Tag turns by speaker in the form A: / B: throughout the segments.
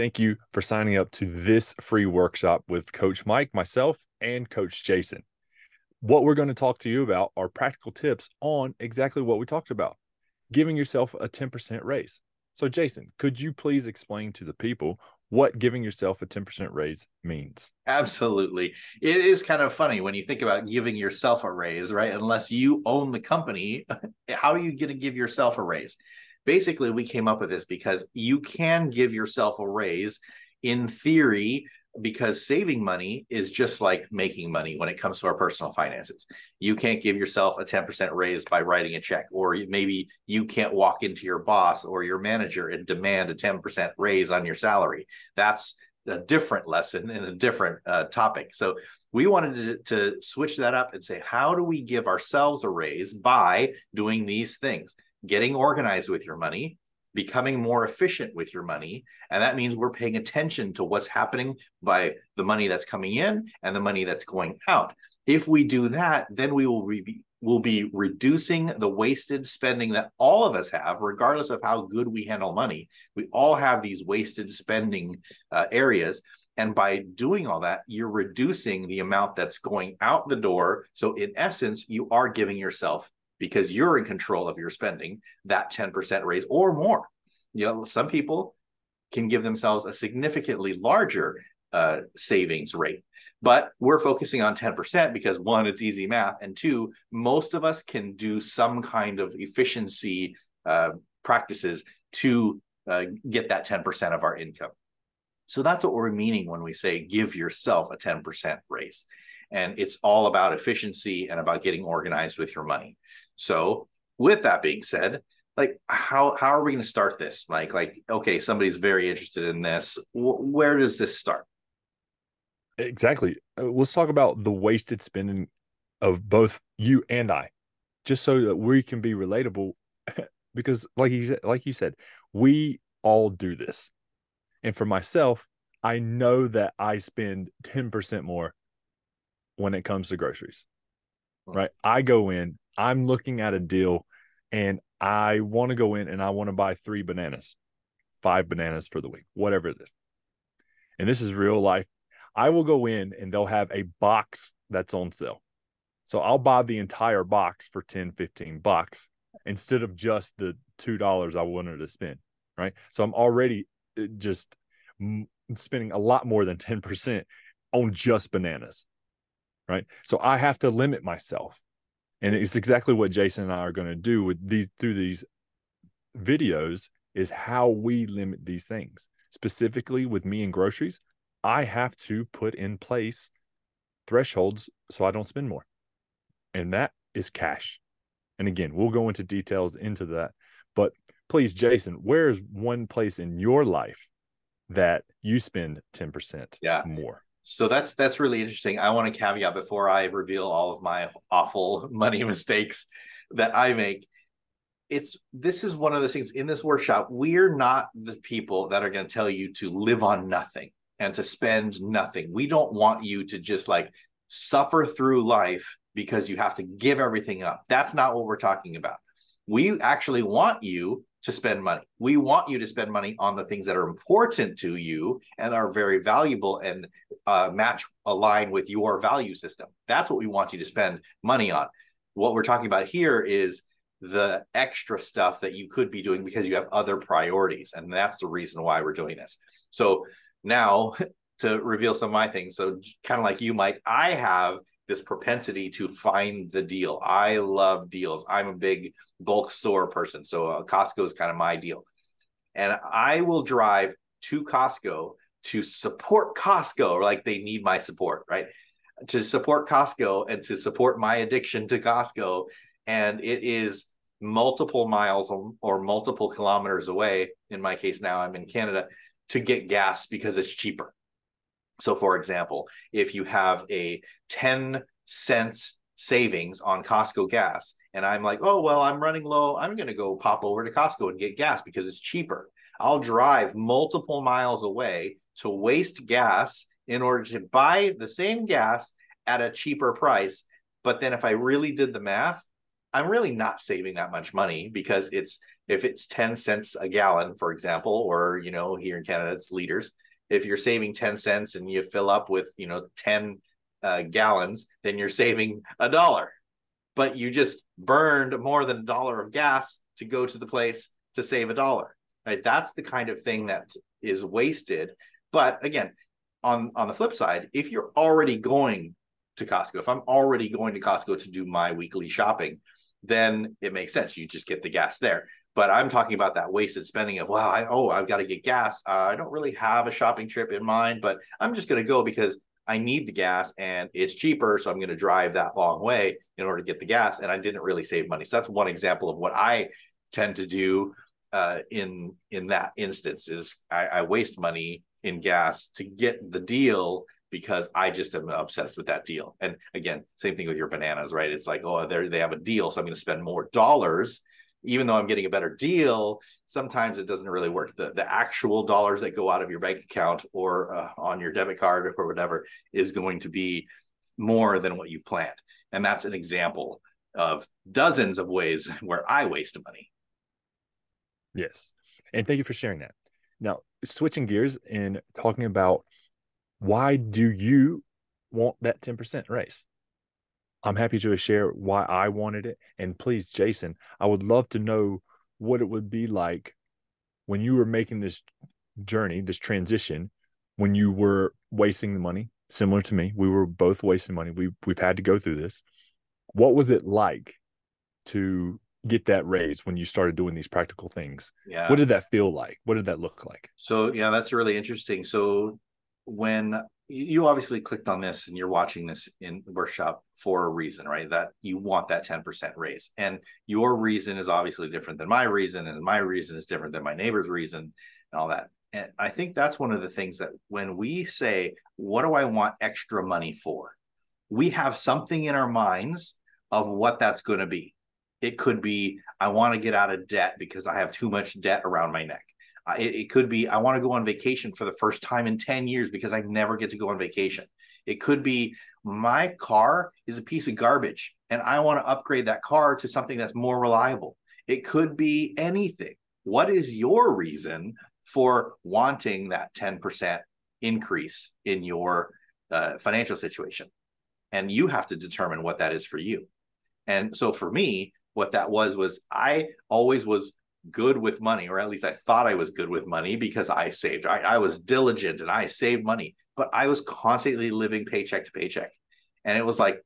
A: Thank you for signing up to this free workshop with Coach Mike, myself, and Coach Jason. What we're going to talk to you about are practical tips on exactly what we talked about giving yourself a 10% raise. So, Jason, could you please explain to the people what giving yourself a 10% raise means?
B: Absolutely. It is kind of funny when you think about giving yourself a raise, right? Unless you own the company, how are you going to give yourself a raise? Basically, we came up with this because you can give yourself a raise in theory because saving money is just like making money when it comes to our personal finances. You can't give yourself a 10% raise by writing a check, or maybe you can't walk into your boss or your manager and demand a 10% raise on your salary. That's a different lesson and a different uh, topic. So we wanted to, to switch that up and say, how do we give ourselves a raise by doing these things? Getting organized with your money, becoming more efficient with your money. And that means we're paying attention to what's happening by the money that's coming in and the money that's going out. If we do that, then we will be will be reducing the wasted spending that all of us have, regardless of how good we handle money. We all have these wasted spending uh, areas. And by doing all that, you're reducing the amount that's going out the door. So, in essence, you are giving yourself because you're in control of your spending that 10% raise or more. You know some people can give themselves a significantly larger uh, savings rate but we're focusing on 10% because one it's easy math and two most of us can do some kind of efficiency uh, practices to uh, get that 10% of our income. So that's what we're meaning when we say give yourself a 10% raise and it's all about efficiency and about getting organized with your money so, with that being said, like how how are we going to start this, Mike? Like, okay, somebody's very interested in this. W- where does this start?
A: Exactly. Uh, let's talk about the wasted spending of both you and I, just so that we can be relatable. because, like you said, like you said, we all do this. And for myself, I know that I spend ten percent more when it comes to groceries. Right? I go in, I'm looking at a deal and I want to go in and I want to buy three bananas, five bananas for the week, whatever it is. And this is real life. I will go in and they'll have a box that's on sale. So I'll buy the entire box for 10, 15 bucks instead of just the $2 I wanted to spend. Right. So I'm already uh, just spending a lot more than 10% on just bananas. Right. So I have to limit myself. And it's exactly what jason and i are going to do with these through these videos is how we limit these things. Specifically with me and groceries i have to put in place thresholds so i don't spend more. And that is cash. And again we'll go into details into that. But please jason where is one place in your life that you spend 10%
B: yeah.
A: more
B: so that's that's really interesting. I want to caveat before I reveal all of my awful money mistakes that I make. It's this is one of those things in this workshop. We're not the people that are going to tell you to live on nothing and to spend nothing. We don't want you to just like suffer through life because you have to give everything up. That's not what we're talking about. We actually want you to spend money. We want you to spend money on the things that are important to you and are very valuable and uh, match align with your value system. That's what we want you to spend money on. What we're talking about here is the extra stuff that you could be doing because you have other priorities. And that's the reason why we're doing this. So now to reveal some of my things. So kind of like you, Mike, I have this propensity to find the deal. I love deals. I'm a big bulk store person, so uh, Costco is kind of my deal. And I will drive to Costco to support Costco, like they need my support, right? To support Costco and to support my addiction to Costco. And it is multiple miles or multiple kilometers away. In my case, now I'm in Canada to get gas because it's cheaper. So, for example, if you have a 10 cents savings on Costco gas, and I'm like, oh, well, I'm running low, I'm going to go pop over to Costco and get gas because it's cheaper. I'll drive multiple miles away to waste gas in order to buy the same gas at a cheaper price. But then if I really did the math, I'm really not saving that much money because it's if it's 10 cents a gallon, for example, or you know, here in Canada it's liters. If you're saving 10 cents and you fill up with, you know, 10 uh, gallons, then you're saving a dollar. But you just burned more than a dollar of gas to go to the place to save a dollar. Right? That's the kind of thing that is wasted. But again, on on the flip side, if you're already going to Costco, if I'm already going to Costco to do my weekly shopping, then it makes sense. You just get the gas there. But I'm talking about that wasted spending of wow, I, oh, I've got to get gas. Uh, I don't really have a shopping trip in mind, but I'm just going to go because I need the gas and it's cheaper, so I'm going to drive that long way in order to get the gas. And I didn't really save money. So that's one example of what I tend to do uh, in in that instance. Is I, I waste money in gas to get the deal because I just am obsessed with that deal. And again, same thing with your bananas, right? It's like, oh, they they have a deal, so I'm going to spend more dollars, even though I'm getting a better deal. Sometimes it doesn't really work. The the actual dollars that go out of your bank account or uh, on your debit card or whatever is going to be more than what you've planned. And that's an example of dozens of ways where I waste money.
A: Yes. And thank you for sharing that. Now, switching gears and talking about why do you want that 10% raise? I'm happy to share why I wanted it. And please, Jason, I would love to know what it would be like when you were making this journey, this transition, when you were wasting the money, similar to me. We were both wasting money. We we've had to go through this. What was it like to get that raise when you started doing these practical things?
B: Yeah.
A: What did that feel like? What did that look like?
B: So yeah, that's really interesting. So when you obviously clicked on this and you're watching this in workshop for a reason, right? That you want that 10% raise. And your reason is obviously different than my reason, and my reason is different than my neighbor's reason, and all that. And I think that's one of the things that when we say, What do I want extra money for? We have something in our minds of what that's going to be. It could be, I want to get out of debt because I have too much debt around my neck. It, it, could be, I want to go on vacation for the first time in 10 years because I never get to go on vacation. It could be, my car is a piece of garbage and I want to upgrade that car to something that's more reliable. It could be anything. What is your reason for wanting that 10% increase in your uh, financial situation? And you have to determine what that is for you. And so for me, what that was was I always was good with money, or at least I thought I was good with money because I saved. I, I was diligent and I saved money, but I was constantly living paycheck to paycheck. And it was like,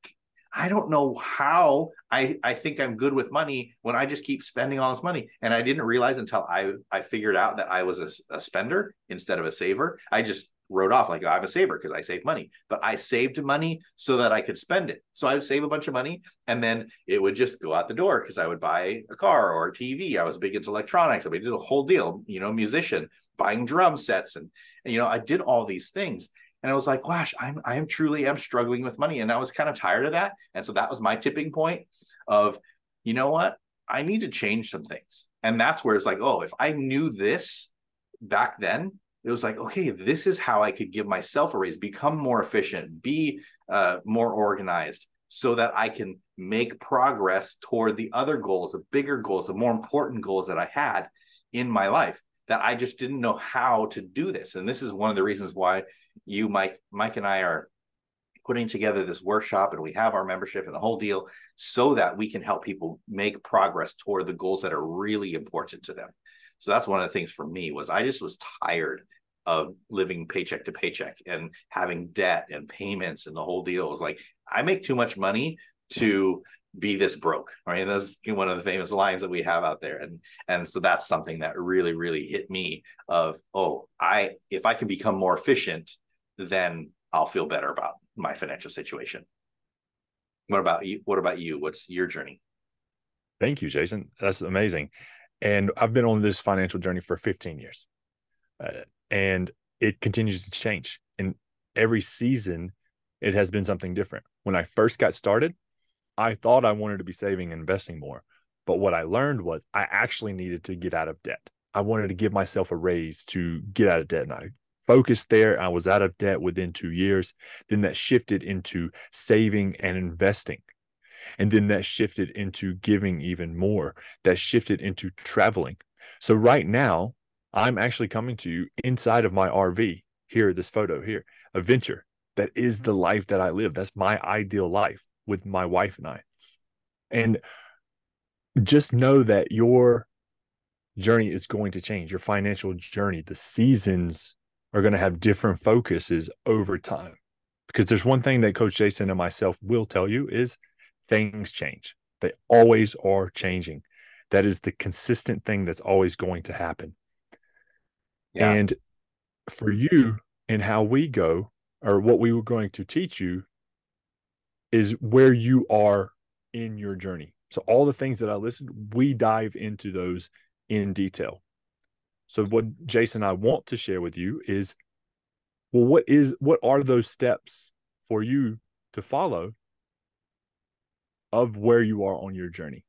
B: I don't know how I, I think I'm good with money when I just keep spending all this money. And I didn't realize until I, I figured out that I was a, a spender instead of a saver. I just wrote off like oh, I'm a saver because I save money, but I saved money so that I could spend it. So I would save a bunch of money and then it would just go out the door because I would buy a car or a TV. I was big into electronics. I did a whole deal, you know, musician, buying drum sets and, and you know, I did all these things. And I was like, gosh, I'm I am truly am struggling with money. And I was kind of tired of that. And so that was my tipping point of, you know what? I need to change some things. And that's where it's like, oh, if I knew this back then, it was like, okay, this is how I could give myself a raise, become more efficient, be uh, more organized, so that I can make progress toward the other goals, the bigger goals, the more important goals that I had in my life. That I just didn't know how to do this, and this is one of the reasons why you, Mike, Mike, and I are putting together this workshop, and we have our membership and the whole deal, so that we can help people make progress toward the goals that are really important to them. So that's one of the things for me was I just was tired of living paycheck to paycheck and having debt and payments and the whole deal. Was like I make too much money to be this broke right? And that's one of the famous lines that we have out there. And and so that's something that really really hit me of oh i if i can become more efficient then i'll feel better about my financial situation. What about you? What about you? What's your journey?
A: Thank you jason. That's amazing. And I've been on this financial journey for 15 years. Uh, and it continues to change. And every season, it has been something different. When I first got started, I thought I wanted to be saving and investing more. But what I learned was I actually needed to get out of debt. I wanted to give myself a raise to get out of debt. And I focused there. I was out of debt within two years. Then that shifted into saving and investing. And then that shifted into giving even more, that shifted into traveling. So right now, I'm actually coming to you inside of my RV here, this photo here, a venture that is the life that I live. That's my ideal life with my wife and I. And just know that your journey is going to change, your financial journey, the seasons are going to have different focuses over time. Because there's one thing that Coach Jason and myself will tell you is things change. They always are changing. That is the consistent thing that's always going to happen. Yeah. And for you and how we go, or what we were going to teach you, is where you are in your journey. So, all the things that I listed, we dive into those in detail. So, what Jason and I want to share with you is well, what is what are those steps for you to follow of where you are on your journey?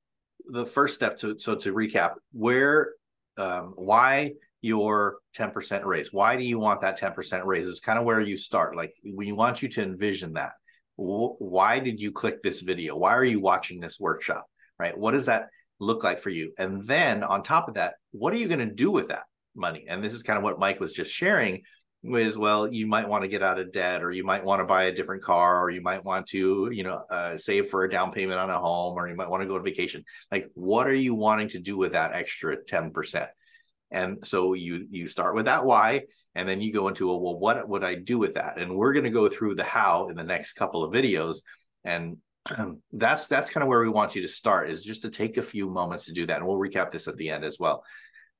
B: The first step to so to recap, where um, why your 10% raise? Why do you want that 10% raise? Is kind of where you start. Like we want you to envision that. Why did you click this video? Why are you watching this workshop? Right? What does that look like for you? And then on top of that, what are you going to do with that money? And this is kind of what Mike was just sharing is well you might want to get out of debt or you might want to buy a different car or you might want to you know uh, save for a down payment on a home or you might want to go on vacation like what are you wanting to do with that extra 10% and so you you start with that why, and then you go into a well, what would I do with that? And we're going to go through the how in the next couple of videos. And that's that's kind of where we want you to start is just to take a few moments to do that. And we'll recap this at the end as well.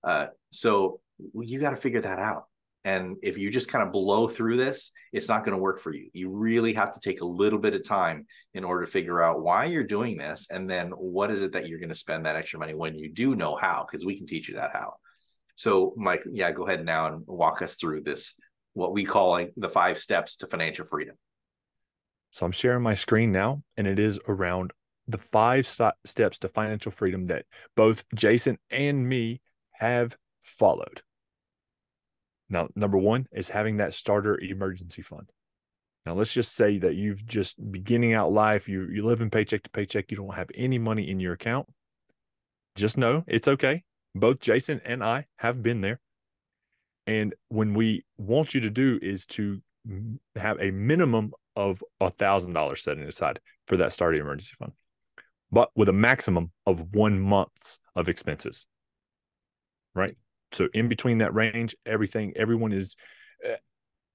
B: Uh, so you got to figure that out. And if you just kind of blow through this, it's not going to work for you. You really have to take a little bit of time in order to figure out why you're doing this. And then what is it that you're going to spend that extra money when you do know how, because we can teach you that how. So, Mike, yeah, go ahead now and walk us through this, what we call the five steps to financial freedom.
A: So, I'm sharing my screen now, and it is around the five st- steps to financial freedom that both Jason and me have followed. Now, number one is having that starter emergency fund. Now, let's just say that you've just beginning out life, you you live in paycheck to paycheck, you don't have any money in your account. Just know it's okay both Jason and I have been there. And when we want you to do is to have a minimum of a thousand dollars setting aside for that starting emergency fund, but with a maximum of one month's of expenses. Right. So in between that range, everything, everyone is eh,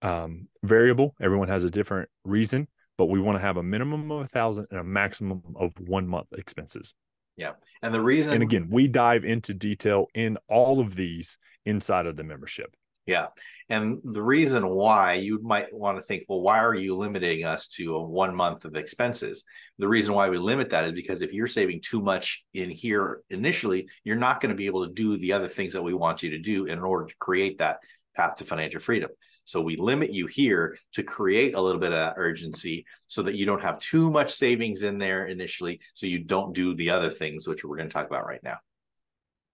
A: um, variable. Everyone has a different reason, but we want to have a minimum of a thousand and a maximum of one month expenses.
B: Yeah. And the reason
A: And again, we dive into detail in all of these inside of the membership.
B: Yeah. And the reason why you might want to think, well, why are you limiting us to a one month of expenses? The reason why we limit that is because if you're saving too much in here initially, you're not going to be able to do the other things that we want you to do in order to create that path to financial freedom. So we limit you here to create a little bit of that urgency so that you don't have too much savings in there initially. So you don't do the other things, which we're going to talk about right now.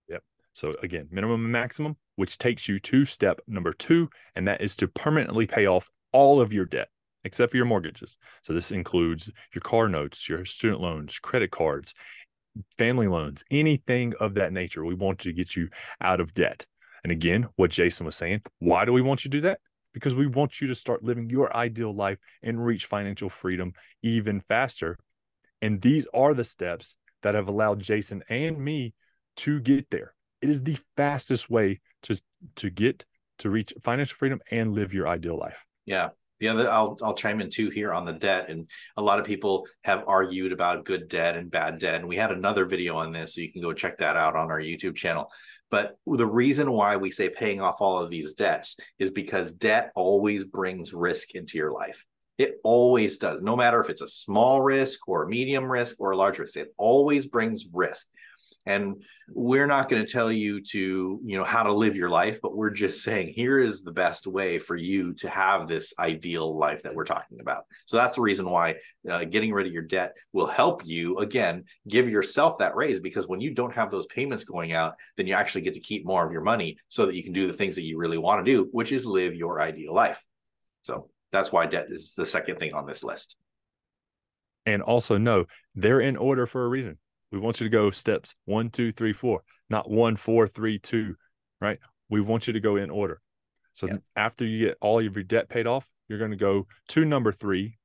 A: Yep. So again, minimum and maximum, which takes you to step number two, and that is to permanently pay off all of your debt except for your mortgages. So this includes your car notes, your student loans, credit cards, family loans, anything of that nature. We want to get you out of debt. And again, what Jason was saying, why do we want you to do that? because we want you to start living your ideal life and reach financial freedom even faster. And these are the steps that have allowed Jason and me to get there. It is the fastest way to to get to reach financial freedom and live your ideal life.
B: Yeah. The other I'll I'll chime in too here on the debt. And a lot of people have argued about good debt and bad debt. And we had another video on this, so you can go check that out on our YouTube channel. But the reason why we say paying off all of these debts is because debt always brings risk into your life. It always does, no matter if it's a small risk or a medium risk or a large risk, it always brings risk and we're not going to tell you to you know how to live your life but we're just saying here is the best way for you to have this ideal life that we're talking about. So that's the reason why uh, getting rid of your debt will help you again give yourself that raise because when you don't have those payments going out then you actually get to keep more of your money so that you can do the things that you really want to do which is live your ideal life. So that's why debt is the second thing on this list.
A: And also know they're in order for a reason. We want you to go steps one, two, three, four, not one, four, three, two, right? We want you to go in order. So yeah. after you get all of your debt paid off, you're going to go to number three,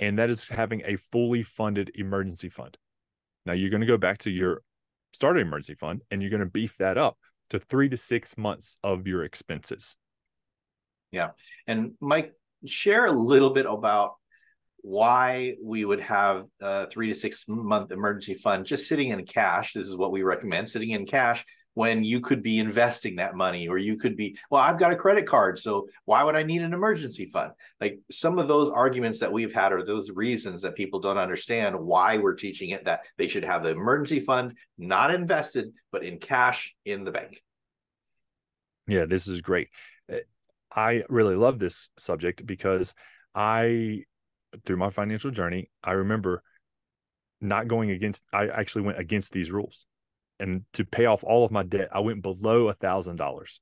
A: and that is having a fully funded emergency fund. Now you're going to go back to your starter emergency fund and you're going to beef that up to three to six months of your expenses.
B: Yeah. And Mike, share a little bit about why we would have a three to six month emergency fund just sitting in cash. This is what we recommend sitting in cash when you could be investing that money or you could be, well, I've got a credit card. So why would I need an emergency fund? Like some of those arguments that we've had are those reasons that people don't understand why we're teaching it that they should have the emergency fund not invested, but in cash in the bank.
A: Yeah, this is great. Eh, I really love this subject because I through my financial journey, I remember not going against, I actually went against these rules. And to pay off all of my debt, I went below a thousand dollars.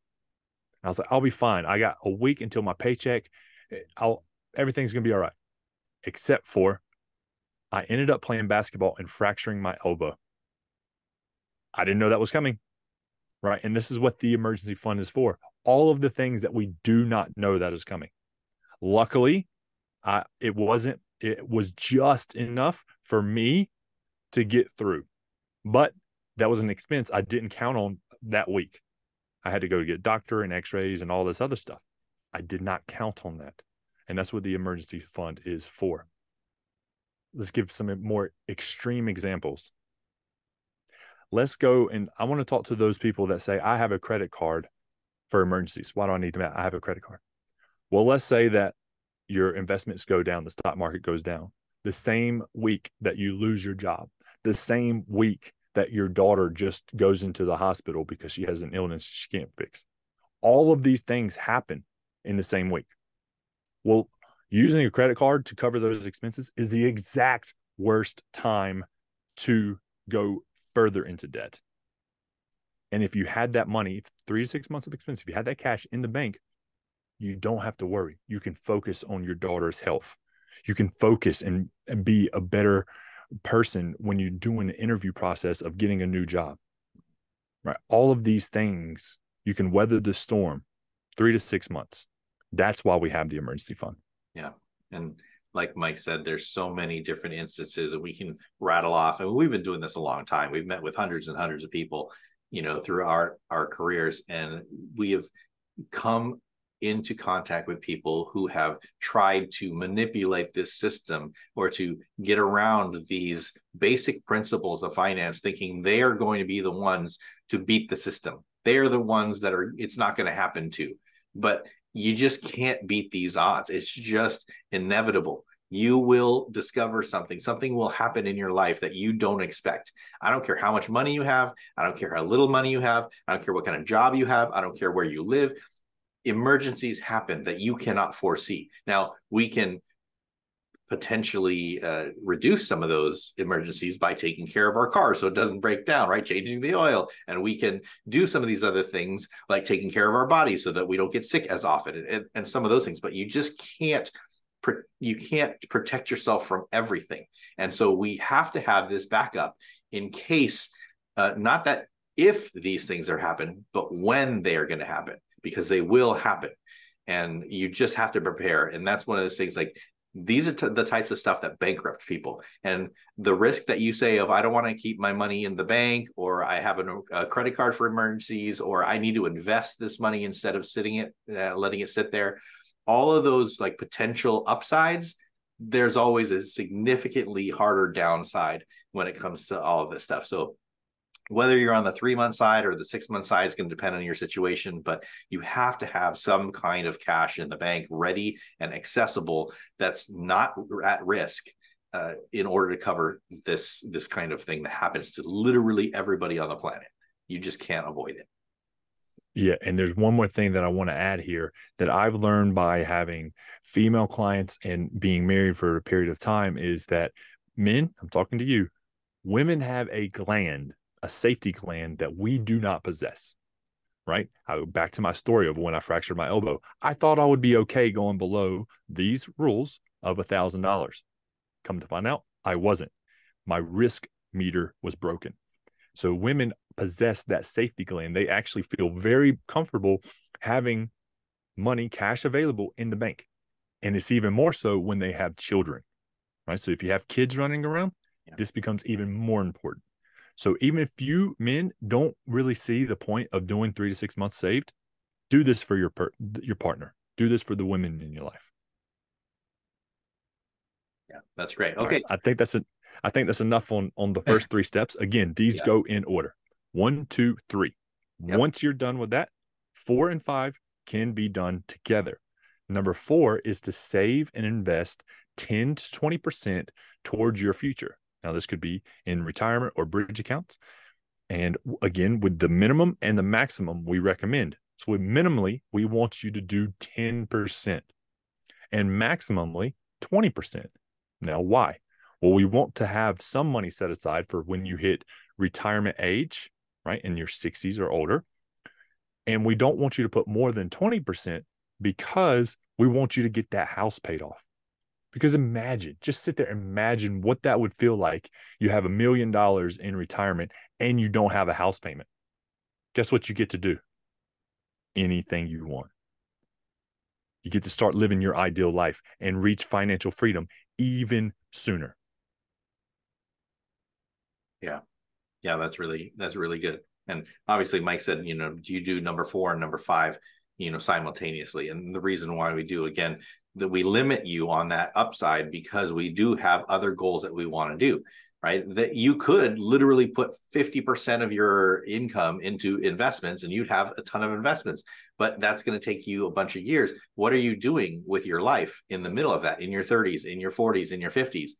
A: I was like, I'll be fine. I got a week until my paycheck. Eh, I'll everything's gonna be all right. Except for I ended up playing basketball and fracturing my elbow. I didn't know that was coming. Right. And this is what the emergency fund is for. All of the things that we do not know that is coming. Luckily, It wasn't, it was just enough for me to get through. But that was an expense I didn't count on that week. I had to go to get doctor and x-rays and all this other stuff. I did not count on that. And that's what the emergency fund is for. Let's give some more extreme examples. Let's go and I want to talk to those people that say, I have a credit card for emergencies. Why do I need to? I have a credit card. Well, let's say that your investments go down, the stock market goes down. The same week that you lose your job, the same week that your daughter just goes into the hospital because she has an illness she can't fix. All of these things happen in the same week. Well, using a credit card to cover those expenses is the exact worst time to go further into debt. And if you had that money, three to six months of expense, if you had that cash in the bank, you don't have to worry. You can focus on your daughter's health. You can focus and, and be a better person when you're doing the interview process of getting a new job. Right. All of these things you can weather the storm three to six months. That's why we have the emergency fund.
B: Yeah. And like Mike said, there's so many different instances and we can rattle off. And we've been doing this a long time. We've met with hundreds and hundreds of people, you know, through our our careers. And we have come into contact with people who have tried to manipulate this system or to get around these basic principles of finance, thinking they are going to be the ones to beat the system. They are the ones that are, it's not going to happen to. But you just can't beat these odds. It's just inevitable. You will discover something. Something will happen in your life that you don't expect. I don't care how much money you have. I don't care how little money you have. I don't care what kind of job you have. I don't care where you live emergencies happen that you cannot foresee. Now, we can potentially uh, reduce some of those emergencies by taking care of our car so it doesn't break down, right? Changing the oil. And we can do some of these other things like taking care of our body so that we don't get sick as often and, and some of those things. But you just can't you can't protect yourself from everything. And so we have to have this backup in case uh, not that if these things are happen, but when they are going to happen because they will happen. And you just have to prepare. And that's one of those things like these are t- the types of stuff that bankrupt people. And the risk that you say of i don't want to keep my money in the bank or i have a, a credit card for emergencies or i need to invest this money instead of sitting it uh, letting it sit there all of those like potential upsides there's always a significantly harder downside when it comes to all of this stuff. So whether you're on the three month side or the six month side is going to depend on your situation, but you have to have some kind of cash in the bank ready and accessible that's not at risk uh, in order to cover this this kind of thing that happens to literally everybody on the planet. You just can't avoid it.
A: Yeah, and there's one more thing that I want to add here that I've learned by having female clients and being married for a period of time is that men, I'm talking to you, women have a gland a safety gland that we do not possess. Right. I go back to my story of when I fractured my elbow. I thought I would be okay going below these rules of a thousand dollars. Come to find out, I wasn't. My risk meter was broken. So women possess that safety gland. They actually feel very comfortable having money, cash available in the bank. And it's even more so when they have children, right? So if you have kids running around, yeah. this becomes even more important. So even if you men don't really see the point of doing three to six months saved, do this for your per- your partner. Do this for the women in your life.
B: Yeah, that's great. Okay, right.
A: I think that's a, I think that's enough on on the first three steps. Again, these yeah. go in order: one, two, three. Yep. Once you're done with that, four and five can be done together. Number four is to save and invest 10 to 20% towards your future. Now, this could be in retirement or bridge accounts. And again, with the minimum and the maximum, we recommend. So, with minimally, we want you to do 10% and maximally 20%. Now, why? Well, we want to have some money set aside for when you hit retirement age, right, in your 60s or older. And we don't want you to put more than 20% because we want you to get that house paid off. Because imagine, just sit there, imagine what that would feel like. You have a million dollars in retirement and you don't have a house payment. Guess what you get to do? Anything you want. You get to start living your ideal life and reach financial freedom even sooner.
B: Yeah. Yeah, that's really that's really good. And obviously Mike said, you know, do you do number 4 and number 5, you know, simultaneously? And the reason why we do again that we limit you on that upside because we do have other goals that we want to do right? That you could literally put 50% of your income into investments and you'd have a ton of investments but that's going to take you a bunch of years. What are you doing with your life in the middle of that in your 30s in your 40s in your 50s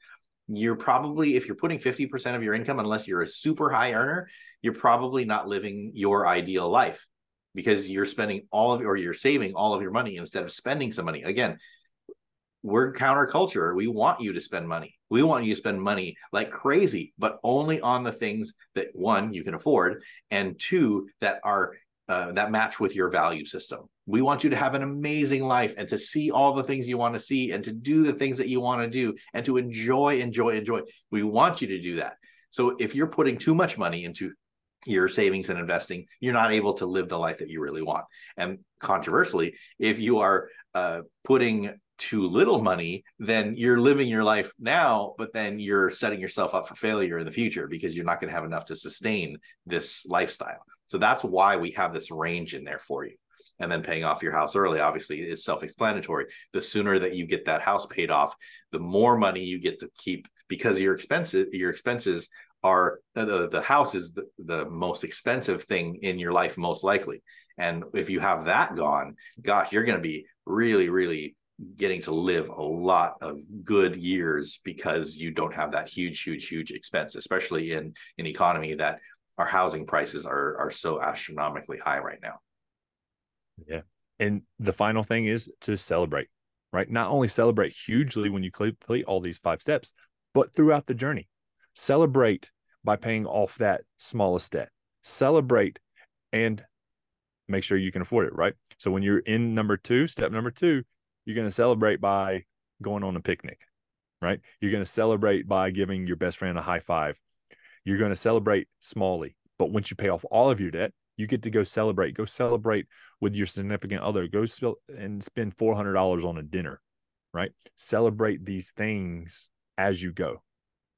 B: you're probably if you're putting 50% of your income unless you're a super high earner you're probably not living your ideal life because you're spending all of or you're saving all of your money instead of spending some money again we're counterculture. We want you to spend money. We want you to spend money like crazy, but only on the things that one you can afford, and two that are uh, that match with your value system. We want you to have an amazing life and to see all the things you want to see and to do the things that you want to do and to enjoy, enjoy, enjoy. We want you to do that. So if you're putting too much money into your savings and investing, you're not able to live the life that you really want. And controversially, if you are uh, putting too little money, then you're living your life now, but then you're setting yourself up for failure in the future because you're not going to have enough to sustain this lifestyle. So that's why we have this range in there for you. And then paying off your house early, obviously, is self explanatory. The sooner that you get that house paid off, the more money you get to keep because your expenses, your expenses are uh, the, the house is the, the most expensive thing in your life, most likely. And if you have that gone, gosh, you're going to be really, really getting to live a lot of good years because you don't have that huge huge huge expense especially in an economy that our housing prices are are so astronomically high right now.
A: Yeah. And the final thing is to celebrate right? Not only celebrate hugely when you complete all these five steps but throughout the journey celebrate by paying off that smallest debt celebrate and make sure you can afford it right so when you're in number two step number two you're going to celebrate by going on a picnic, right? You're going to celebrate by giving your best friend a high five. You're going to celebrate smallly. But once you pay off all of your debt, you get to go celebrate. Go celebrate with your significant other. Go sp- and spend $400 on a dinner, right? Celebrate these things as you go.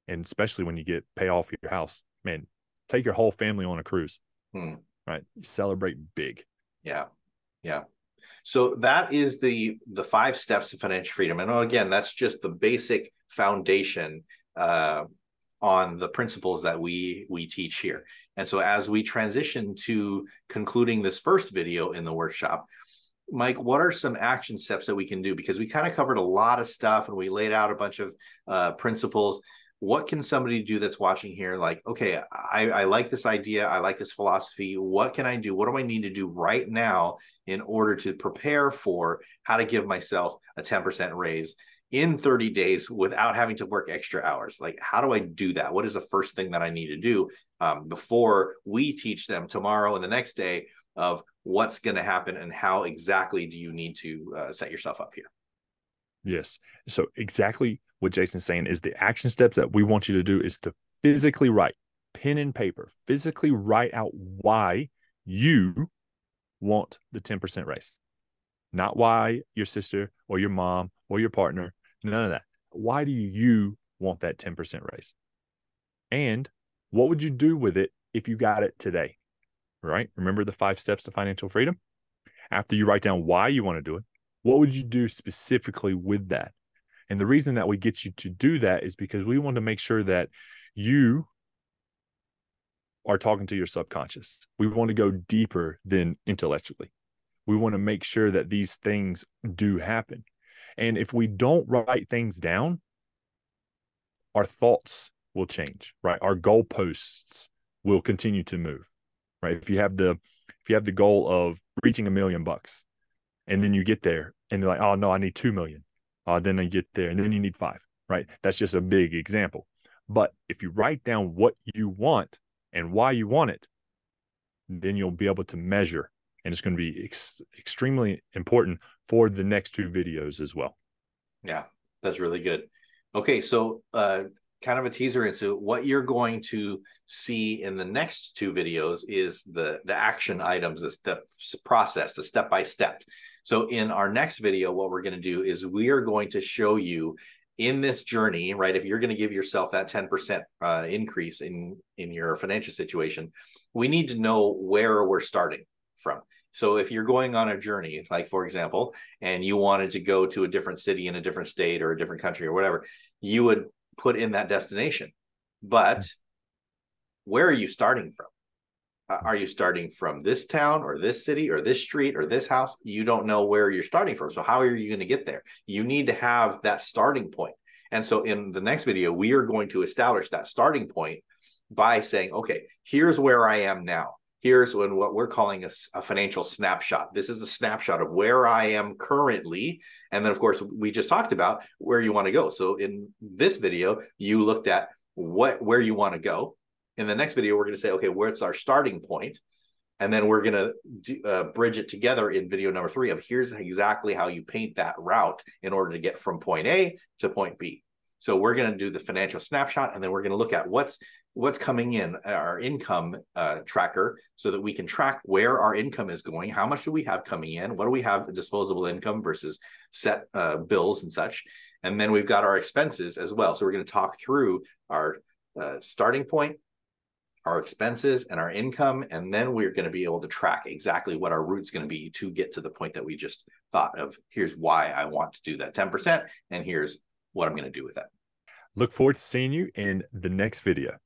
A: And especially when you get pay off your house, man, take your whole family on a cruise, hmm. right? Celebrate big.
B: Yeah. Yeah. So that is the the five steps to financial freedom. And again, that's just the basic foundation uh, on the principles that we we teach here. And so as we transition to concluding this first video in the workshop, Mike, what are some action steps that we can do? Because we kind of covered a lot of stuff and we laid out a bunch of uh, principles what can somebody do that's watching here like okay I, I like this idea i like this philosophy what can i do? What do i need to do right now in order to prepare for how to give myself a 10% raise in 30 days without having to work extra hours? Like how do i do that? What is the first thing that i need to do um, before we teach them tomorrow and the next day of what's going to happen and how exactly do you need to uh, set yourself up here?
A: Yes. So exactly what Jason's saying is the action steps that we want you to do is to physically write, pen and paper, physically write out why you want the 10% raise. Not why your sister or your mom or your partner, none of that. Why do you want that 10% raise? And what would you do with it if you got it today? Right? Remember the five steps to financial freedom? After you write down why you want to do it, what would you do specifically with that? And the reason that we get you to do that is because we want to make sure that you are talking to your subconscious. We want to go deeper than intellectually. We want to make sure that these things do happen. And if we don't write things down, our thoughts will change, right? Our goalposts will continue to move, right? If you have the if you have the goal of reaching a million bucks, and then you get there, and they're like, oh no, I need two million. Uh, then you get there, and then you need five, right? That's just a big example. But if you write down what you want and why you want it, then you'll be able to measure. And it's going to be ex- extremely important for the next two videos as well.
B: Yeah, that's really good. Okay, so uh, kind of a teaser into what you're going to see in the next two videos is the the action items, the step process, the step by step. So in our next video, what we're going to do is we are going to show you in this journey, right? If you're going to give yourself that 10% uh, increase in in your financial situation, we need to know where we're starting from. So if you're going on a journey, like for example, and you wanted to go to a different city in a different state or a different country or whatever, you would put in that destination. But hmm. where are you starting from? are you starting from this town or this city or this street or this house? You don't know where you're starting from. So how are you going to get there? You need to have that starting point. And so in the next video, we are going to establish that starting point by saying, okay, here's where I am now. Here's what we're calling a, a financial snapshot. This is a snapshot of where I am currently. And then, of course, we just talked about where you want to go. So in this video, you looked at what where you want to go in the next video, we're going to say, okay, where's our starting point? And then we're going to uh, bridge it together in video number three of here's exactly how you paint that route in order to get from point A to point B. So we're going to do the financial snapshot, and then we're going to look at what's what's coming in our income uh, tracker, so that we can track where our income is going. How much do we have coming in? What do we have disposable income versus set uh, bills and such? And then we've got our expenses as well. So we're going to talk through our uh, starting point, our expenses and our income and then we're going to be able to track exactly what our route's going to be to get to the point that we just thought of here's why i want to do that 10% and here's what i'm going to do with that
A: look forward to seeing you in the next video